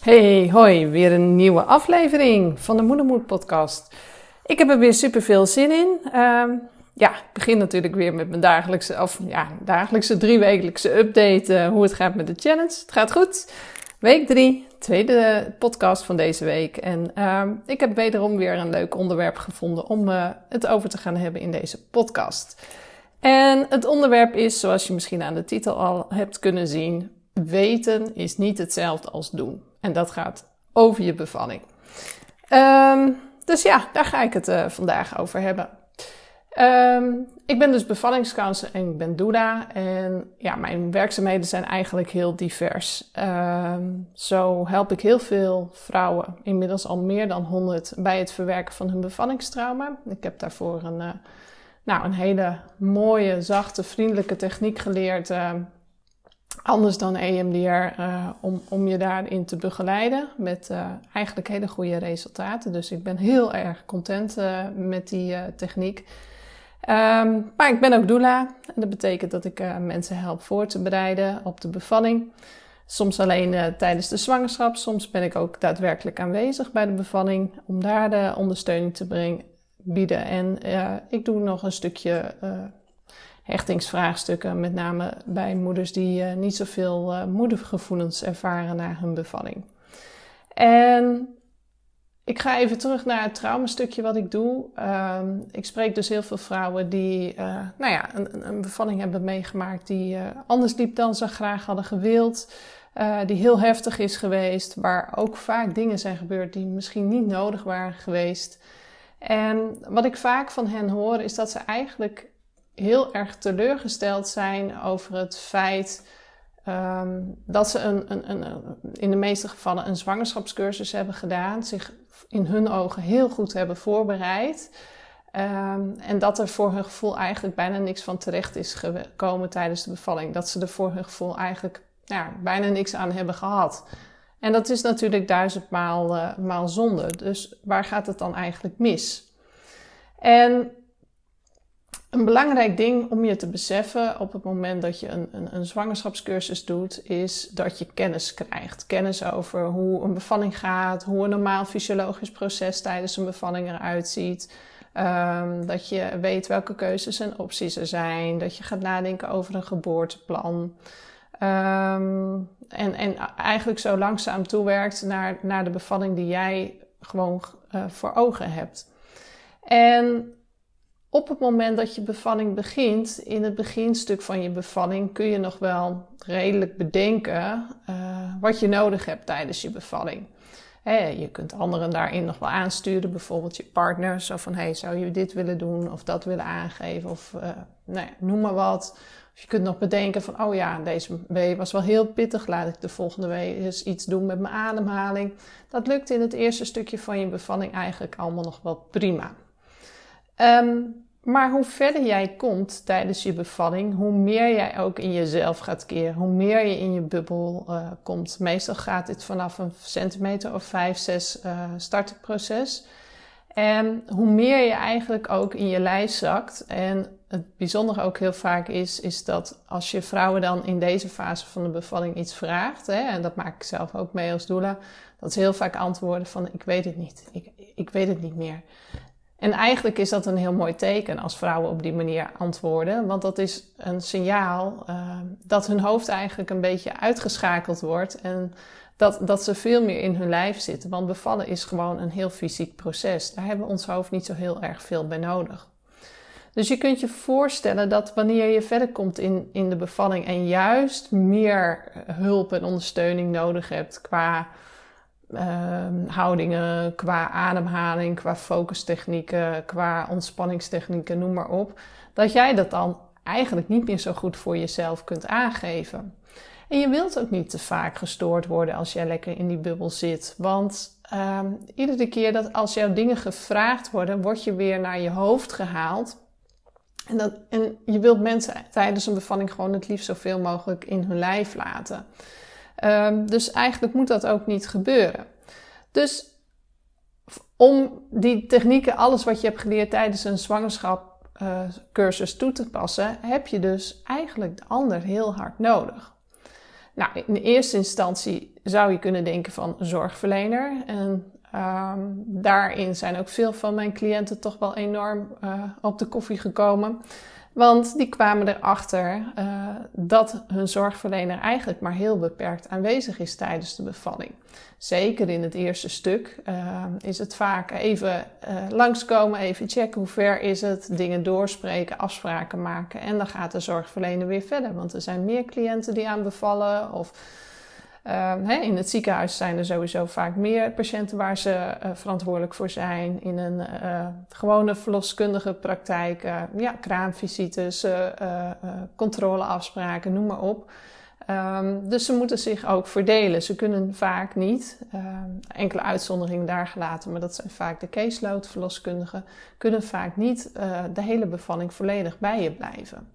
Hey, hoi, weer een nieuwe aflevering van de Moedermoed podcast. Ik heb er weer super veel zin in. Ehm, ja, ik begin natuurlijk weer met mijn dagelijkse, of ja, dagelijkse driewekelijkse update uh, hoe het gaat met de challenge. Het gaat goed. Week drie, tweede podcast van deze week. En uh, ik heb wederom weer een leuk onderwerp gevonden om uh, het over te gaan hebben in deze podcast. En het onderwerp is, zoals je misschien aan de titel al hebt kunnen zien, weten is niet hetzelfde als doen. En dat gaat over je bevalling. Um, dus ja, daar ga ik het uh, vandaag over hebben. Um, ik ben dus bevallingscounselor en ik ben doula. En ja, mijn werkzaamheden zijn eigenlijk heel divers. Um, zo help ik heel veel vrouwen, inmiddels al meer dan 100, bij het verwerken van hun bevallingstrauma. Ik heb daarvoor een, uh, nou, een hele mooie, zachte, vriendelijke techniek geleerd. Anders dan EMDR, uh, om, om je daarin te begeleiden met uh, eigenlijk hele goede resultaten. Dus ik ben heel erg content uh, met die techniek. Um, maar ik ben ook doula. En dat betekent dat ik mensen help voor te bereiden op de bevalling. Soms alleen tijdens de zwangerschap. Soms ben ik ook daadwerkelijk aanwezig bij de bevalling om daar de ondersteuning te brengen, bieden. En ik doe nog een stukje hechtingsvraagstukken, met name bij moeders die uh, niet zoveel uh, moedergevoelens ervaren na hun bevalling. En ik ga even terug naar het traumastukje wat ik doe. Um, ik spreek dus heel veel vrouwen die uh, nou ja, een, een, bevalling hebben meegemaakt die anders liep dan ze graag hadden gewild. die heel heftig is geweest, waar ook vaak dingen zijn gebeurd die misschien niet nodig waren geweest. En wat ik vaak van hen hoor is dat ze eigenlijk heel erg teleurgesteld zijn over het feit um, dat ze een, een, een, in de meeste gevallen een zwangerschapscursus hebben gedaan, zich in hun ogen heel goed hebben voorbereid. Um, en dat er voor hun gevoel eigenlijk bijna niks van terecht is gekomen tijdens de bevalling. Dat ze er voor hun gevoel eigenlijk ja, bijna niks aan hebben gehad. En dat is natuurlijk duizendmaal uh, maal zonde. Dus waar gaat het dan eigenlijk mis? En een belangrijk ding om je te beseffen op het moment dat je een, een, een, zwangerschapscursus doet, is dat je kennis krijgt. Kennis over hoe een bevalling gaat, hoe een normaal fysiologisch proces tijdens een bevalling eruit ziet. Um, dat je weet welke keuzes en opties er zijn. Dat je gaat nadenken over een geboorteplan. Um, en, en eigenlijk zo langzaam toewerkt naar, naar de bevalling die jij gewoon uh, voor ogen hebt. En op het moment dat je bevalling begint, in het beginstuk van je bevalling, kun je nog wel redelijk bedenken uh, wat je nodig hebt tijdens je bevalling. Je kunt anderen daarin nog wel aansturen, bijvoorbeeld je partner. Zo van, hey, zou je dit willen doen of dat willen aangeven of uh, nou ja, noem maar wat. Of je kunt nog bedenken van, oh ja, deze wee was wel heel pittig. Laat ik de volgende wee eens iets doen met mijn ademhaling. Dat lukt in het eerste stukje van je bevalling eigenlijk allemaal nog wel prima. Um, maar hoe verder jij komt tijdens je bevalling, hoe meer jij ook in jezelf gaat keren, hoe meer je in je bubbel uh, komt. Meestal gaat dit vanaf een centimeter of vijf, zes uh, startproces. En hoe meer je eigenlijk ook in je lijf zakt. En het bijzondere ook heel vaak is, is dat als je vrouwen dan in deze fase van de bevalling iets vraagt, hè, en dat maak ik zelf ook mee als doula, dat ze heel vaak antwoorden van ik weet het niet, ik, ik weet het niet meer. En eigenlijk is dat een heel mooi teken als vrouwen op die manier antwoorden, want dat is een signaal uh, dat hun hoofd eigenlijk een beetje uitgeschakeld wordt en dat, dat ze veel meer in hun lijf zitten. Want bevallen is gewoon een heel fysiek proces. Daar hebben we ons hoofd niet zo heel erg veel bij nodig. Dus je kunt je voorstellen dat wanneer je verder komt in, in de bevalling en juist meer hulp en ondersteuning nodig hebt qua uh, houdingen, qua ademhaling, qua focustechnieken, qua ontspanningstechnieken, noem maar op, dat jij dat dan eigenlijk niet meer zo goed voor jezelf kunt aangeven. En je wilt ook niet te vaak gestoord worden als jij lekker in die bubbel zit. Want um, iedere keer dat als jouw dingen gevraagd worden, word je weer naar je hoofd gehaald. En, en je wilt mensen tijdens een bevalling gewoon het liefst zoveel mogelijk in hun lijf laten. Um, dus eigenlijk moet dat ook niet gebeuren. Dus om die technieken, alles wat je hebt geleerd tijdens een zwangerschapscursus uh, toe te passen, heb je dus eigenlijk de ander heel hard nodig. Nou, in eerste instantie zou je kunnen denken van zorgverlener. En um, daarin zijn ook veel van mijn cliënten toch wel enorm uh, op de koffie gekomen. Want die kwamen erachter uh, dat hun zorgverlener eigenlijk maar heel beperkt aanwezig is tijdens de bevalling. Zeker in het eerste stuk uh, is het vaak even uh, langskomen, even checken hoe ver is het, dingen doorspreken, afspraken maken en dan gaat de zorgverlener weer verder. Want er zijn meer cliënten die aan bevallen of uh, in het ziekenhuis zijn er sowieso vaak meer patiënten waar ze uh, verantwoordelijk voor zijn. In een uh, gewone verloskundige praktijk, ja, kraamvisites, controleafspraken, noem maar op. Um, dus ze moeten zich ook verdelen. Ze kunnen vaak niet, enkele uitzonderingen daar gelaten, maar dat zijn vaak de caseload verloskundigen, kunnen vaak niet de hele bevalling volledig bij je blijven.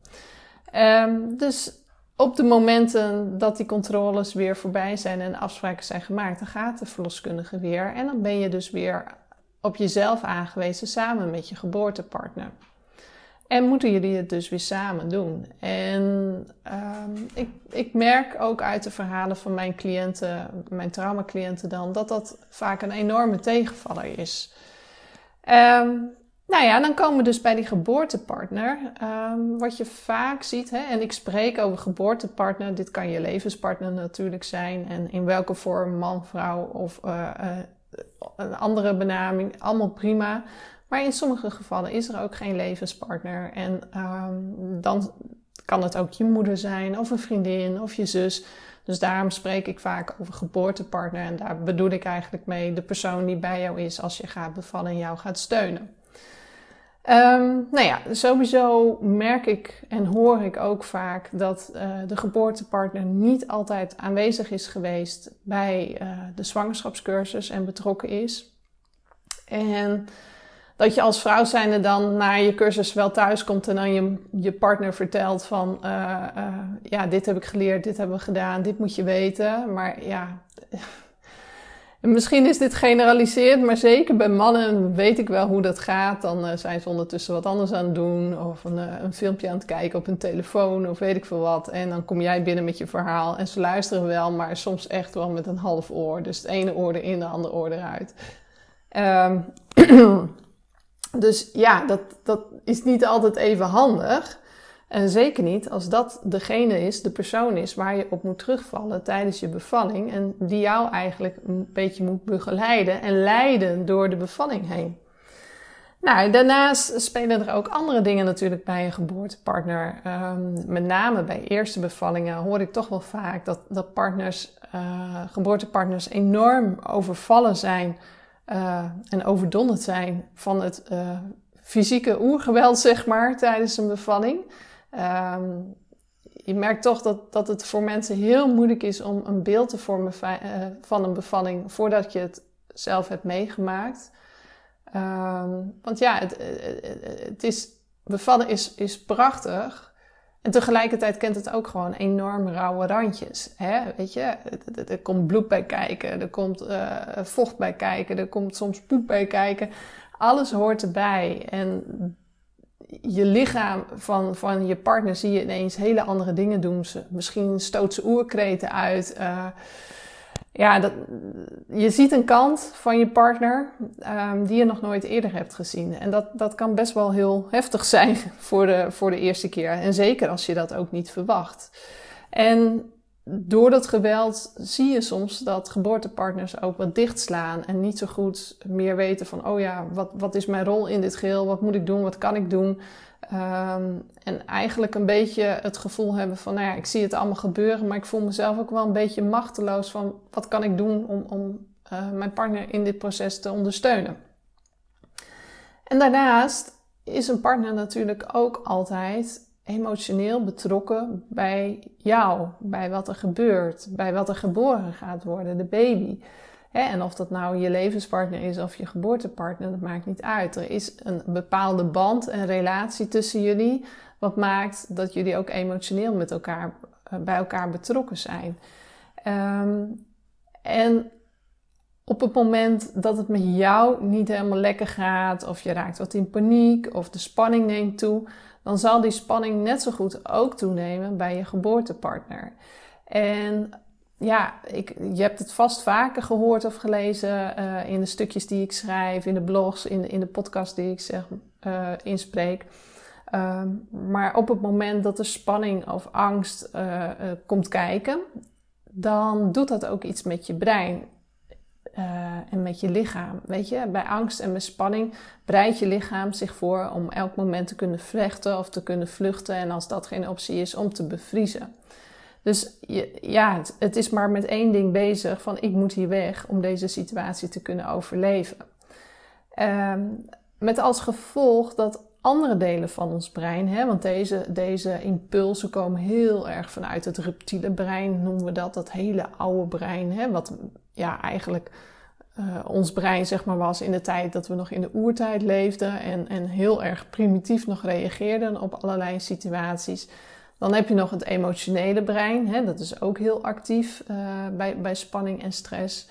Dus op de momenten dat die controles weer voorbij zijn en afspraken zijn gemaakt, dan gaat de verloskundige weer. En dan ben je dus weer op jezelf aangewezen samen met je geboortepartner. En moeten jullie het dus weer samen doen. En um, ik, ik merk ook uit de verhalen van mijn cliënten, mijn traumacliënten dan, dat dat vaak een enorme tegenvaller is. Um, nou ja, dan komen we dus bij die geboortepartner. Um, wat je vaak ziet, hè, en ik spreek over geboortepartner, dit kan je levenspartner natuurlijk zijn. En in welke vorm, man, vrouw of uh, uh, een andere benaming, allemaal prima. Maar in sommige gevallen is er ook geen levenspartner. En um, dan kan het ook je moeder zijn, of een vriendin, of je zus. Dus daarom spreek ik vaak over geboortepartner. En daar bedoel ik eigenlijk mee de persoon die bij jou is als je gaat bevallen en jou gaat steunen. Um, nou ja, sowieso merk ik en hoor ik ook vaak dat uh, de geboortepartner niet altijd aanwezig is geweest bij uh, de zwangerschapscursus en betrokken is. En dat je als vrouw zijnde dan na je cursus wel thuis komt en dan je, je partner vertelt van, uh, ja, dit heb ik geleerd, dit hebben we gedaan, dit moet je weten. Maar ja, Misschien is dit generaliseerd, maar zeker bij mannen weet ik wel hoe dat gaat. Dan uh, zijn ze ondertussen wat anders aan het doen, of een, uh, een, filmpje aan het kijken op hun telefoon, of weet ik veel wat. En dan kom jij binnen met je verhaal. En ze luisteren wel, maar soms echt wel met een half oor. Dus het ene oor erin, de andere oor eruit. Um, dus ja, dat, dat is niet altijd even handig. En zeker niet als dat degene is, de persoon is waar je op moet terugvallen tijdens je bevalling. En die jou eigenlijk een beetje moet begeleiden en leiden door de bevalling heen. Nou, daarnaast spelen er ook andere dingen natuurlijk bij een geboortepartner. Um, met name bij eerste bevallingen hoor ik toch wel vaak dat, dat partners, uh, geboortepartners enorm overvallen zijn uh, en overdonderd zijn van het uh, fysieke oergeweld, zeg maar, tijdens een bevalling. Um, je merkt toch dat, dat het voor mensen heel moeilijk is om een beeld te vormen uh, van een bevalling voordat je het zelf hebt meegemaakt. Um, want ja, het, het, is, bevallen is, is prachtig. En tegelijkertijd kent het ook gewoon enorm rauwe randjes. Hè? Weet je, er, komt bloed bij kijken, er komt vocht bij kijken, er komt soms poep bij kijken. Alles hoort erbij. En je lichaam van, van je partner zie je ineens hele andere dingen doen. Ze, misschien stoot ze oerkreten uit. Uh, ja, dat, je ziet een kant van je partner um, die je nog nooit eerder hebt gezien. En dat, dat kan best wel heel heftig zijn voor de, voor de eerste keer. En zeker als je dat ook niet verwacht. En door dat geweld zie je soms dat geboortepartners ook wat dichtslaan en niet zo goed meer weten van, oh ja, wat, wat is mijn rol in dit geheel? Wat moet ik doen? Wat kan ik doen? Um, en eigenlijk een beetje het gevoel hebben van, nou ja, ik zie het allemaal gebeuren, maar ik voel mezelf ook wel een beetje machteloos van, wat kan ik doen om, om uh, mijn partner in dit proces te ondersteunen? En daarnaast is een partner natuurlijk ook altijd emotioneel betrokken bij jou, bij wat er gebeurt, bij wat er geboren gaat worden, de baby. en of dat nou je levenspartner is of je geboortepartner, dat maakt niet uit. Er is een bepaalde band en relatie tussen jullie, wat maakt dat jullie ook emotioneel met elkaar, eh, bij elkaar betrokken zijn. Um, en op het moment dat het met jou niet helemaal lekker gaat, of je raakt wat in paniek, of de spanning neemt toe, dan zal die spanning net zo goed ook toenemen bij je geboortepartner. En ja, ik, je hebt het vast vaker gehoord of gelezen uh, in de stukjes die ik schrijf, in de blogs, in, in de podcast die ik zeg, uh, inspreek. Um, maar op het moment dat er spanning of angst uh, komt kijken, dan doet dat ook iets met je brein. En met je lichaam. Weet je, bij angst en bij spanning breidt je lichaam zich voor om elk moment te kunnen vechten of te kunnen vluchten. En als dat geen optie is, om te bevriezen. Dus ja, het, het, is maar met één ding bezig: van ik moet hier weg om deze situatie te kunnen overleven. Um, met als gevolg dat andere delen van ons brein, hè, want deze, deze impulsen komen heel erg vanuit het reptiele brein, noemen we dat, dat hele oude brein, hè, wat ja, eigenlijk uh, ons brein zeg maar was in de tijd dat we nog in de oertijd leefden en, en heel erg primitief nog reageerden op allerlei situaties. Dan heb je nog het emotionele brein, hè, dat is ook heel actief uh, bij, bij spanning en stress.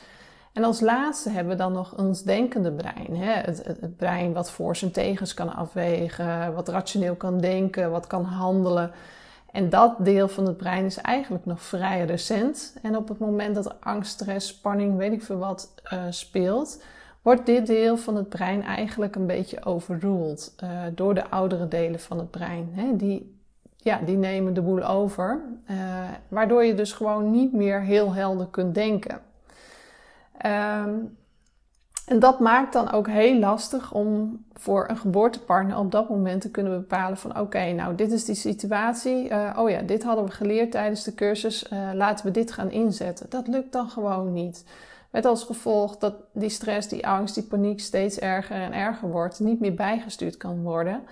En als laatste hebben we dan nog ons denkende brein. Hè? Het, brein wat voor zijn tegens kan afwegen, wat rationeel kan denken, wat kan handelen. En dat deel van het brein is eigenlijk nog vrij recent. En op het moment dat angst, stress, spanning, weet ik veel wat uh, speelt, wordt dit deel van het brein eigenlijk een beetje overruled uh, door de oudere delen van het brein. Hè? Die ja, die nemen de boel over. Uh, waardoor je dus gewoon niet meer heel helder kunt denken. Um, en dat maakt dan ook heel lastig om voor een geboortepartner op dat moment te kunnen bepalen van oké, nou dit is die situatie. Uh, oh ja, dit hadden we geleerd tijdens de cursus. Uh, laten we dit gaan inzetten. Dat lukt dan gewoon niet. Met als gevolg dat die stress, die angst, die paniek steeds erger en erger wordt, niet meer bijgestuurd kan worden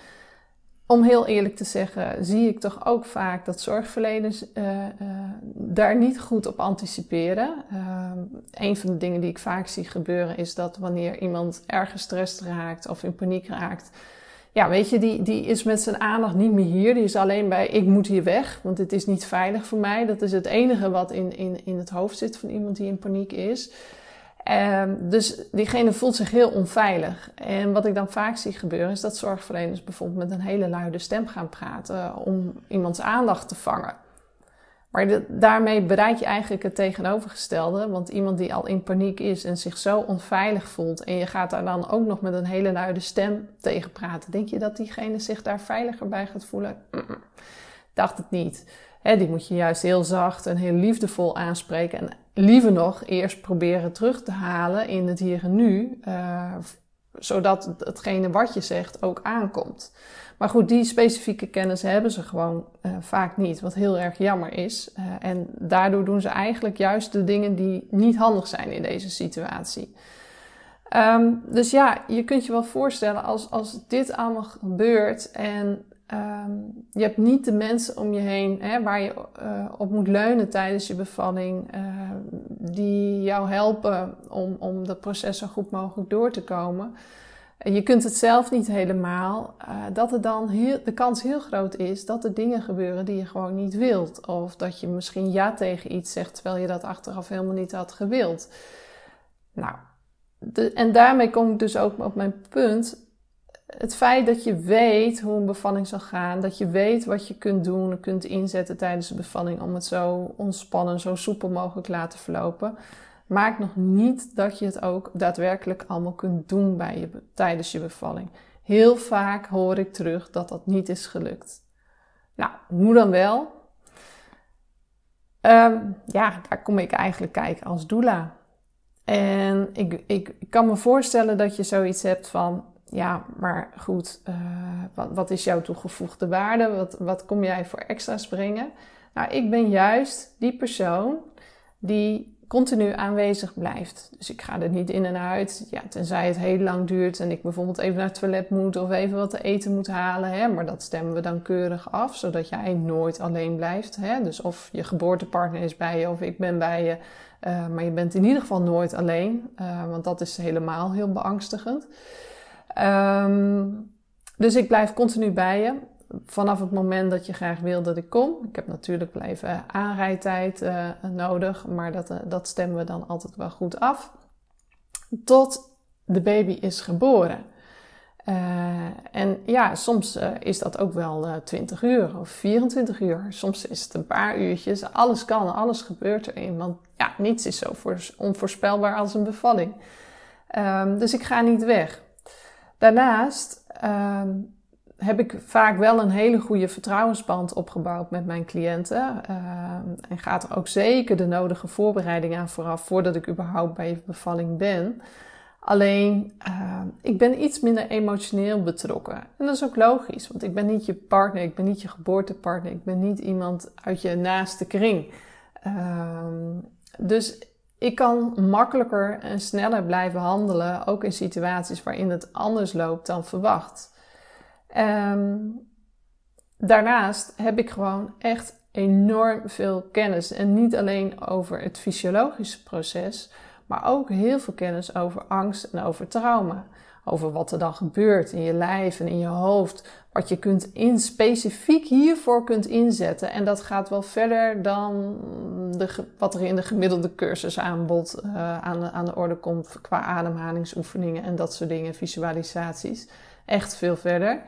om heel eerlijk te zeggen, zie ik toch ook vaak dat zorgverleners uh, uh, daar niet goed op anticiperen. Uh, een van de dingen die ik vaak zie gebeuren is dat wanneer iemand erg gestrest raakt of in paniek raakt, ja, weet je, die, die is met zijn aandacht niet meer hier. Die is alleen bij ik moet hier weg, want het is niet veilig voor mij. Dat is het enige wat in, in, in het hoofd zit van iemand die in paniek is. Um, dus diegene voelt zich heel onveilig. En wat ik dan vaak zie gebeuren is dat zorgverleners bijvoorbeeld met een hele luide stem gaan praten om iemands aandacht te vangen. Maar daarmee bereik je eigenlijk het tegenovergestelde. Want iemand die al in paniek is en zich zo onveilig voelt. en je gaat daar dan ook nog met een hele luide stem tegen praten. denk je dat diegene zich daar veiliger bij gaat voelen? Dacht het niet. Die moet je juist heel zacht en heel liefdevol aanspreken. En liever nog eerst proberen terug te halen in het hier en nu. Uh, zodat hetgene wat je zegt ook aankomt. Maar goed, die specifieke kennis hebben ze gewoon uh, vaak niet. Wat heel erg jammer is. Uh, en daardoor doen ze eigenlijk juist de dingen die niet handig zijn in deze situatie. Um, dus ja, je kunt je wel voorstellen als, als dit allemaal gebeurt en Um, je hebt niet de mensen om je heen hè, waar je uh, op moet leunen tijdens je bevalling, uh, die jou helpen om, om dat proces zo goed mogelijk door te komen. En je kunt het zelf niet helemaal, uh, dat er dan heel, de kans heel groot is dat er dingen gebeuren die je gewoon niet wilt. Of dat je misschien ja tegen iets zegt terwijl je dat achteraf helemaal niet had gewild. Nou, en daarmee kom ik dus ook op mijn punt het feit dat je weet hoe een bevalling zal gaan, dat je weet wat je kunt doen en kunt inzetten tijdens de bevalling om het zo ontspannen, zo soepel mogelijk laten verlopen, maakt nog niet dat je het ook daadwerkelijk allemaal kunt doen bij je, tijdens je bevalling. Heel vaak hoor ik terug dat dat niet is gelukt. Nou, hoe dan wel? Um, ja, daar kom ik eigenlijk kijken als doula. En ik, ik kan me voorstellen dat je zoiets hebt van, ja, maar goed, uh, wat, wat, is jouw toegevoegde waarde? Wat, wat kom jij voor extra's brengen? Nou, ik ben juist die persoon die continu aanwezig blijft. Dus ik ga er niet in en uit, ja, tenzij het heel lang duurt en ik bijvoorbeeld even naar het toilet moet of even wat te eten moet halen. Hè? Maar dat stemmen we dan keurig af, zodat jij nooit alleen blijft. Hè? Dus of je geboortepartner is bij je of ik ben bij je. Uh, maar je bent in ieder geval nooit alleen, uh, want dat is helemaal heel beangstigend. Um, dus ik blijf continu bij je. Vanaf het moment dat je graag wil dat ik kom. Ik heb natuurlijk wel even aanrijtijd uh, nodig, maar dat, uh, dat stemmen we dan altijd wel goed af. Tot de baby is geboren. en ja, soms is dat ook wel 20 uur of 24 uur. Soms is het een paar uurtjes. Alles kan, alles gebeurt erin. Want ja, niets is zo onvoorspelbaar als een bevalling. Ehm, dus ik ga niet weg. Daarnaast ehm, heb ik vaak wel een hele goede vertrouwensband opgebouwd met mijn cliënten. Uh, en gaat er ook zeker de nodige voorbereiding aan vooraf voordat ik überhaupt bij je bevalling ben. Alleen, uh, ik ben iets minder emotioneel betrokken. En dat is ook logisch, want ik ben niet je partner, ik ben niet je geboortepartner, ik ben niet iemand uit je naaste kring. dus ik kan makkelijker en sneller blijven handelen, ook in situaties waarin het anders loopt dan verwacht. Um, daarnaast heb ik gewoon echt enorm veel kennis. En niet alleen over het fysiologische proces, maar ook heel veel kennis over angst en over trauma. Over wat er dan gebeurt in je lijf en in je hoofd. Wat je kunt in, specifiek hiervoor kunt inzetten. En dat gaat wel verder dan de, wat er in de gemiddelde cursusaanbod uh, aan, de, aan de orde komt qua ademhalingsoefeningen en dat soort dingen, visualisaties echt veel verder.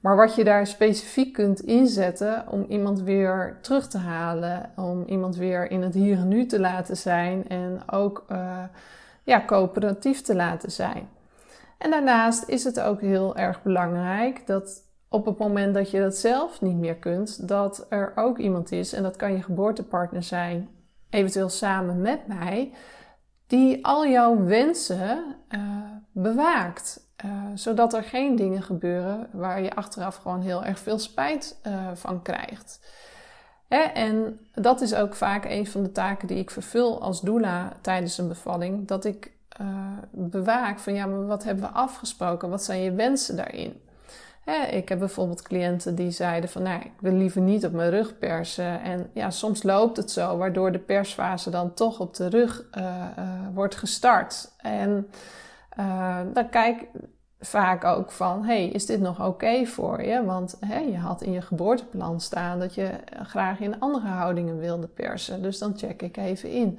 Maar wat je daar specifiek kunt inzetten om iemand weer terug te halen, om iemand weer in het hier en nu te laten zijn en ook uh, ja, coöperatief te laten zijn. En daarnaast is het ook heel erg belangrijk dat op het moment dat je dat zelf niet meer kunt, dat er ook iemand is, en dat kan je geboortepartner zijn, eventueel samen met mij, die al jouw wensen uh, bewaakt. Uh, zodat er geen dingen gebeuren waar je achteraf gewoon heel erg veel spijt uh, van krijgt. Hè? En dat is ook vaak een van de taken die ik vervul als doula tijdens een bevalling. Dat ik uh, bewaak van ja, maar wat hebben we afgesproken? Wat zijn je wensen daarin? Hè? Ik heb bijvoorbeeld cliënten die zeiden van nou, ik wil liever niet op mijn rug persen. En ja, soms loopt het zo, waardoor de persfase dan toch op de rug wordt gestart. En dan kijk vaak ook van, hey, is dit nog oké voor je? Want hey, je had in je geboorteplan staan dat je graag in andere houdingen wilde persen. Dus dan check ik even in.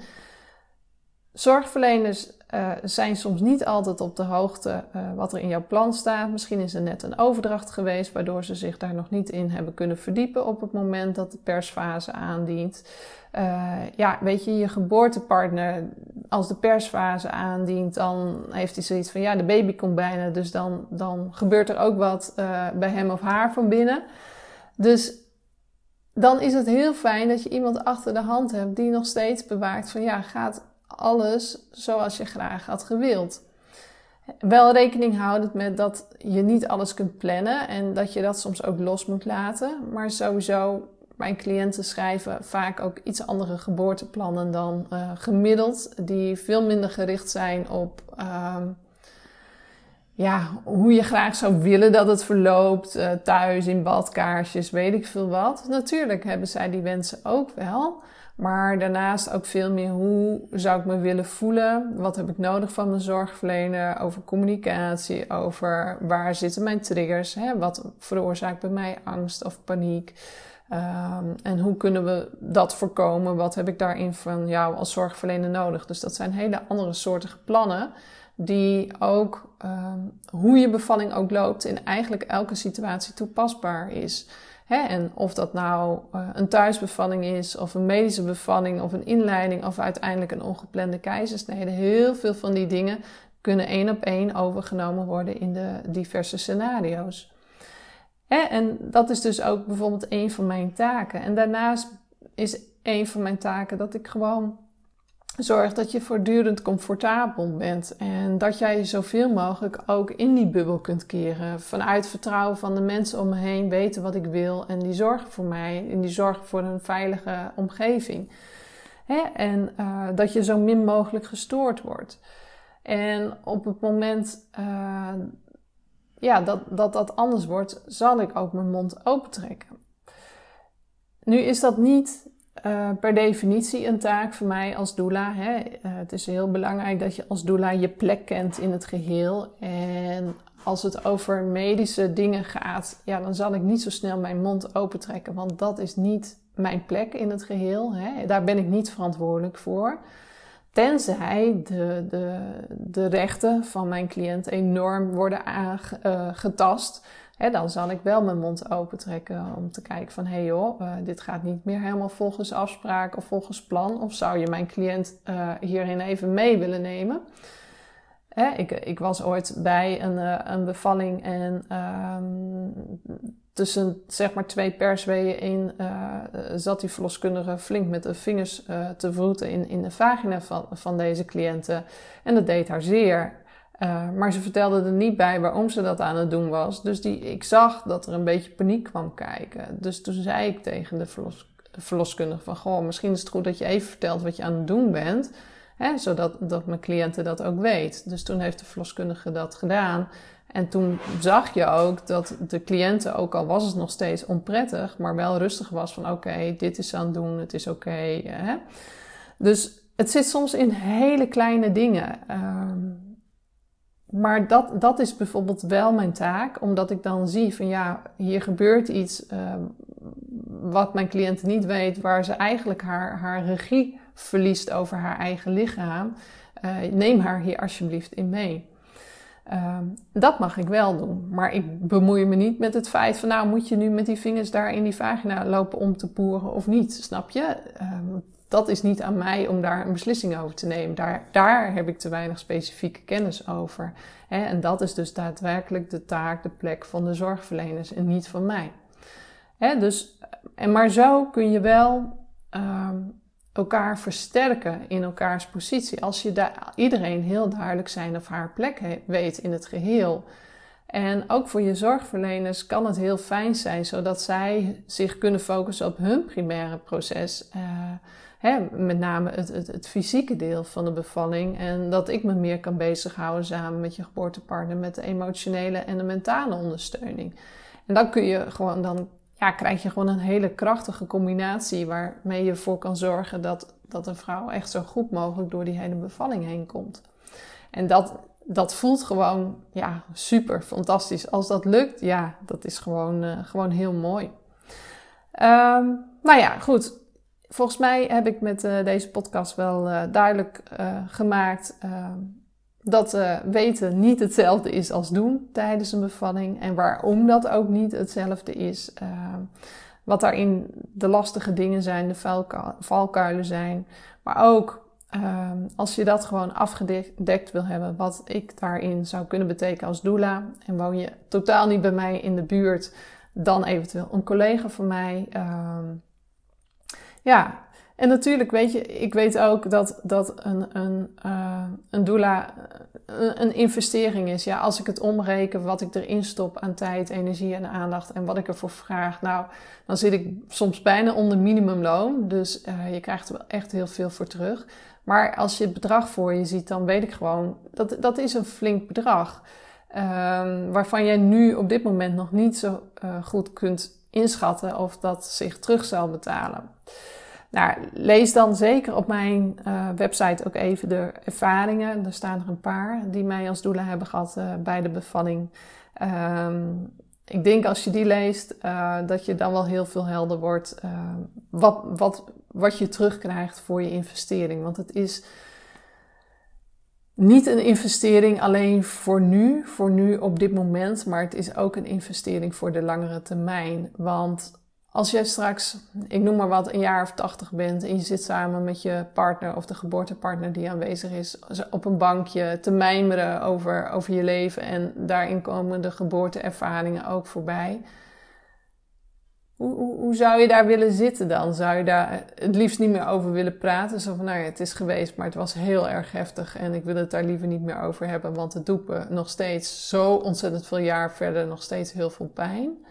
Zorgverleners uh, zijn soms niet altijd op de hoogte uh, wat er in jouw plan staat. Misschien is er net een overdracht geweest, waardoor ze zich daar nog niet in hebben kunnen verdiepen op het moment dat de persfase aandient. Uh, ja, weet je, je geboortepartner, als de persfase aandient, dan heeft hij zoiets van, ja, de baby komt bijna, dus dan, dan gebeurt er ook wat bij hem of haar van binnen. Dus dan is het heel fijn dat je iemand achter de hand hebt die nog steeds bewaakt van, ja, gaat alles zoals je graag had gewild. Wel rekening houdend met dat je niet alles kunt plannen en dat je dat soms ook los moet laten. Maar sowieso, mijn cliënten schrijven vaak ook iets andere geboorteplannen dan uh, gemiddeld, die veel minder gericht zijn op uh, ja, hoe je graag zou willen dat het verloopt, uh, thuis in badkaarsjes, weet ik veel wat. Natuurlijk hebben zij die wensen ook wel. Maar daarnaast ook veel meer hoe zou ik me willen voelen? Wat heb ik nodig van mijn zorgverlener? Over communicatie, over waar zitten mijn triggers? Hè? Wat veroorzaakt bij mij angst of paniek? Um, en hoe kunnen we dat voorkomen? Wat heb ik daarin van jou als zorgverlener nodig? Dus dat zijn hele andere soorten plannen die ook um, hoe je bevalling ook loopt in eigenlijk elke situatie toepasbaar is. Hè? En of dat nou uh, een thuisbevalling is, of een medische bevalling, of een inleiding, of uiteindelijk een ongeplande keizersnede. Heel veel van die dingen kunnen één op één overgenomen worden in de diverse scenario's. En dat is dus ook bijvoorbeeld een van mijn taken. En daarnaast is een van mijn taken dat ik gewoon Zorg dat je voortdurend comfortabel bent en dat jij zoveel mogelijk ook in die bubbel kunt keren. Vanuit vertrouwen van de mensen om me heen weten wat ik wil en die zorgen voor mij en die zorgen voor een veilige omgeving. Hè? En uh, dat je zo min mogelijk gestoord wordt. En op het moment uh, ja, dat, dat dat anders wordt, zal ik ook mijn mond opentrekken. Nu is dat niet uh, per definitie een taak voor mij als doula. Hè. Uh, het is heel belangrijk dat je als doula je plek kent in het geheel. En als het over medische dingen gaat, ja, dan zal ik niet zo snel mijn mond opentrekken, want dat is niet mijn plek in het geheel. Hè. Daar ben ik niet verantwoordelijk voor. Tenzij de, de, de rechten van mijn cliënt enorm worden aangetast. Hè, dan zal ik wel mijn mond open trekken om te kijken van... hé hey joh, uh, dit gaat niet meer helemaal volgens afspraak of volgens plan. Of zou je mijn cliënt uh, hierin even mee willen nemen? Hè, ik, ik was ooit bij een, uh, een bevalling en um, tussen zeg maar twee persweeën in zat die verloskundige flink met de vingers te vroeten in, in de vagina van, van deze cliënten. En dat deed haar zeer. Uh, maar ze vertelde er niet bij waarom ze dat aan het doen was. Dus die, ik zag dat er een beetje paniek kwam kijken. Dus toen zei ik tegen de verlos, verloskundige van... Goh, misschien is het goed dat je even vertelt wat je aan het doen bent. Hè, zodat dat mijn cliënten dat ook weet. Dus toen heeft de verloskundige dat gedaan. En toen zag je ook dat de cliënten, ook al was het nog steeds onprettig... maar wel rustig was van oké, dit is aan het doen, het is oké. Okay, dus het zit soms in hele kleine dingen... Um, maar dat, dat is bijvoorbeeld wel mijn taak, omdat ik dan zie van ja, hier gebeurt iets uh, wat mijn cliënt niet weet, waar ze eigenlijk haar, haar regie verliest over haar eigen lichaam. Uh, neem haar hier alsjeblieft in mee. Uh, dat mag ik wel doen, maar ik bemoei me niet met het feit van nou moet je nu met die vingers daar in die vagina lopen om te poeren of niet, snap je? Dat is niet aan mij om daar een beslissing over te nemen. Daar, daar heb ik te weinig specifieke kennis over. En dat is dus daadwerkelijk de taak, de plek van de zorgverleners en niet van mij. Dus, en maar zo kun je wel ehm, elkaar versterken in elkaars positie. Als je daar iedereen heel duidelijk zijn of haar plek weet in het geheel. En ook voor je zorgverleners kan het heel fijn zijn, zodat zij zich kunnen focussen op hun primaire proces. Uh, met name het, het, het, fysieke deel van de bevalling. En dat ik me meer kan bezighouden samen met je geboortepartner met de emotionele en de mentale ondersteuning. En dan kun je gewoon, dan ja, krijg je gewoon een hele krachtige combinatie waarmee je ervoor kan zorgen dat, dat een vrouw echt zo goed mogelijk door die hele bevalling heen komt. En dat, dat voelt gewoon ja, super fantastisch. Als dat lukt, ja, dat is gewoon, uh, gewoon heel mooi. Um, nou ja, goed volgens mij heb ik met uh, deze podcast wel uh, duidelijk uh, gemaakt dat weten niet hetzelfde is als doen tijdens een bevalling en waarom dat ook niet hetzelfde is. wat daarin de lastige dingen zijn, de valkuilen zijn, maar ook als je dat gewoon afgedekt wil hebben, wat ik daarin zou kunnen betekenen als doula en woon je totaal niet bij mij in de buurt, dan eventueel een collega van mij. Ja, en natuurlijk weet je, ik weet ook dat, dat een, een, uh, een doula een, een, investering is. Ja, als ik het omreken, wat ik erin stop aan tijd, energie en aandacht en wat ik ervoor vraag, nou, dan zit ik soms bijna onder minimumloon. Dus uh, je krijgt er wel echt heel veel voor terug. Maar als je het bedrag voor je ziet, dan weet ik gewoon, dat, dat is een flink bedrag. Um, waarvan jij nu op dit moment nog niet zo uh, goed kunt inschatten of dat zich terug zal betalen. Nou, lees dan zeker op mijn uh, website ook even de ervaringen. Er staan er een paar die mij als doula hebben gehad uh, bij de bevalling. Um, ik denk als je die leest, uh, dat je dan wel heel veel helder wordt wat, wat, wat je terugkrijgt voor je investering. Want het is niet een investering alleen voor nu, voor nu op dit moment, maar het is ook een investering voor de langere termijn. Want als jij straks, ik noem maar wat, een jaar of tachtig bent en je zit samen met je partner of de geboortepartner die aanwezig is op een bankje te mijmeren over, over je leven en daarin komen de geboorteervaringen ook voorbij. Hoe, zou je daar willen zitten dan? Zou je daar het liefst niet meer over willen praten? Zo van, nou ja, het is geweest, maar het was heel erg heftig en ik wil het daar liever niet meer over hebben, want het doet me nog steeds zo ontzettend veel jaar verder nog steeds heel veel pijn.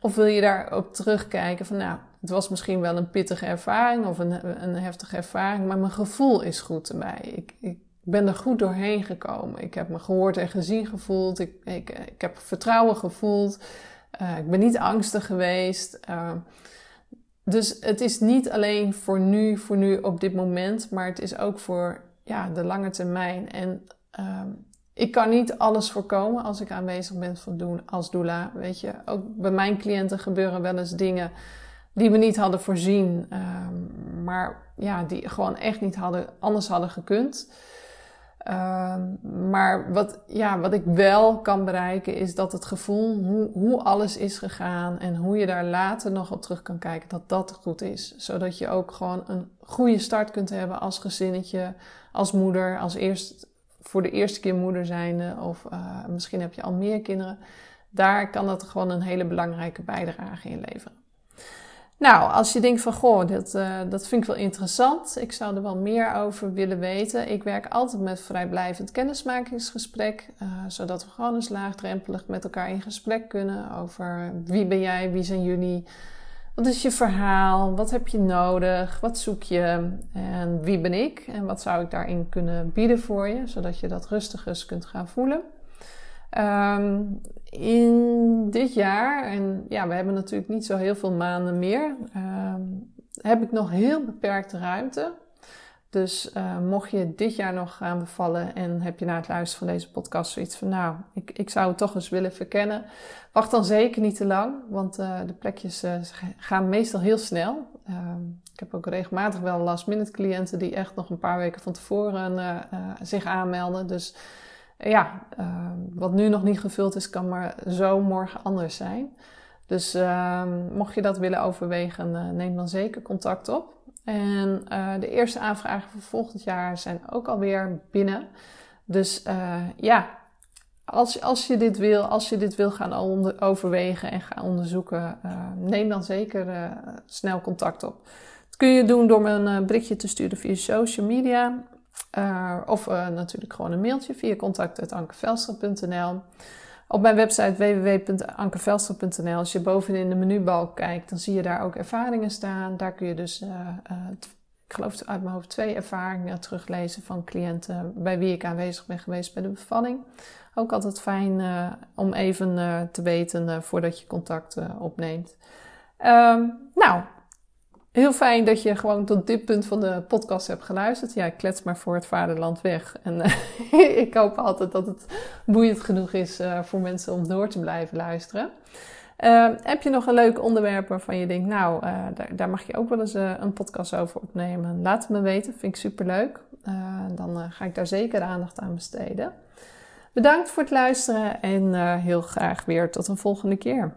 Of wil je daarop terugkijken van, nou, het was misschien wel een pittige ervaring of een, een heftige ervaring, maar mijn gevoel is goed erbij. Ik, ik ben er goed doorheen gekomen. Ik heb me gehoord en gezien gevoeld. Ik, ik heb vertrouwen gevoeld. Uh, ik ben niet angstig geweest. Uh, dus het is niet alleen voor nu, voor nu op dit moment, maar het is ook voor ja, de lange termijn. En uh, ik kan niet alles voorkomen als ik aanwezig ben van doen als doula. Weet je, ook bij mijn cliënten gebeuren wel eens dingen die we niet hadden voorzien, ehm, maar ja, die gewoon echt niet hadden, anders hadden gekund. Ehm, maar wat, ja, wat ik wel kan bereiken is dat het gevoel hoe, hoe alles is gegaan en hoe je daar later nog op terug kan kijken, dat dat goed is. Zodat je ook gewoon een goede start kunt hebben als gezinnetje, als moeder, als eerst, voor de eerste keer moeder zijnde of uh, misschien heb je al meer kinderen. Daar kan dat gewoon een hele belangrijke bijdrage in leveren. Nou, als je denkt van, goh, dat, uh, dat vind ik wel interessant. Ik zou er wel meer over willen weten. Ik werk altijd met vrijblijvend kennismakingsgesprek. Uh, zodat we gewoon eens laagdrempelig met elkaar in gesprek kunnen over wie ben jij, wie zijn jullie, wat is je verhaal, wat heb je nodig, wat zoek je en wie ben ik en wat zou ik daarin kunnen bieden voor je, zodat je dat rustig eens kunt gaan voelen. Um, in dit jaar, en ja, we hebben natuurlijk niet zo heel veel maanden meer, um, heb ik nog heel beperkte ruimte. Dus uh, mocht je dit jaar nog gaan bevallen en heb je na het luisteren van deze podcast zoiets van, nou, ik, ik zou het toch eens willen verkennen, wacht dan zeker niet te lang, want uh, de plekjes uh, gaan meestal heel snel. ik heb ook regelmatig wel last minute cliënten die echt nog een paar weken van tevoren zich aanmelden. Dus ja, uh, wat nu nog niet gevuld is, kan maar zo morgen anders zijn. Dus uh, mocht je dat willen overwegen, uh, neem dan zeker contact op. En uh, de eerste aanvragen voor volgend jaar zijn ook alweer binnen. Dus uh, ja, als, als je dit wil, als je dit wil gaan onder, overwegen en gaan onderzoeken, neem dan zeker snel contact op. Dat kun je doen door me een berichtje te sturen via social media. Uh, of uh, natuurlijk gewoon een mailtje via contact.ankevelstra.nl. Op mijn website www.ankevelstra.nl, als je bovenin de menubalk kijkt, dan zie je daar ook ervaringen staan. Daar kun je dus, uh, ik geloof uit mijn hoofd, twee ervaringen teruglezen van cliënten bij wie ik aanwezig ben geweest bij de bevalling. Ook altijd fijn om even te weten voordat je contact opneemt. Um, nou, Heel fijn dat je gewoon tot dit punt van de podcast hebt geluisterd. Ja, ik klets maar voor het vaderland weg. En uh, ik hoop altijd dat het boeiend genoeg is uh, voor mensen om door te blijven luisteren. Uh, heb je nog een leuk onderwerp waarvan je denkt, nou, daar, daar, mag je ook wel eens een podcast over opnemen? Laat het me weten, vind ik superleuk. dan ga ik daar zeker aandacht aan besteden. Bedankt voor het luisteren en heel graag weer tot een volgende keer.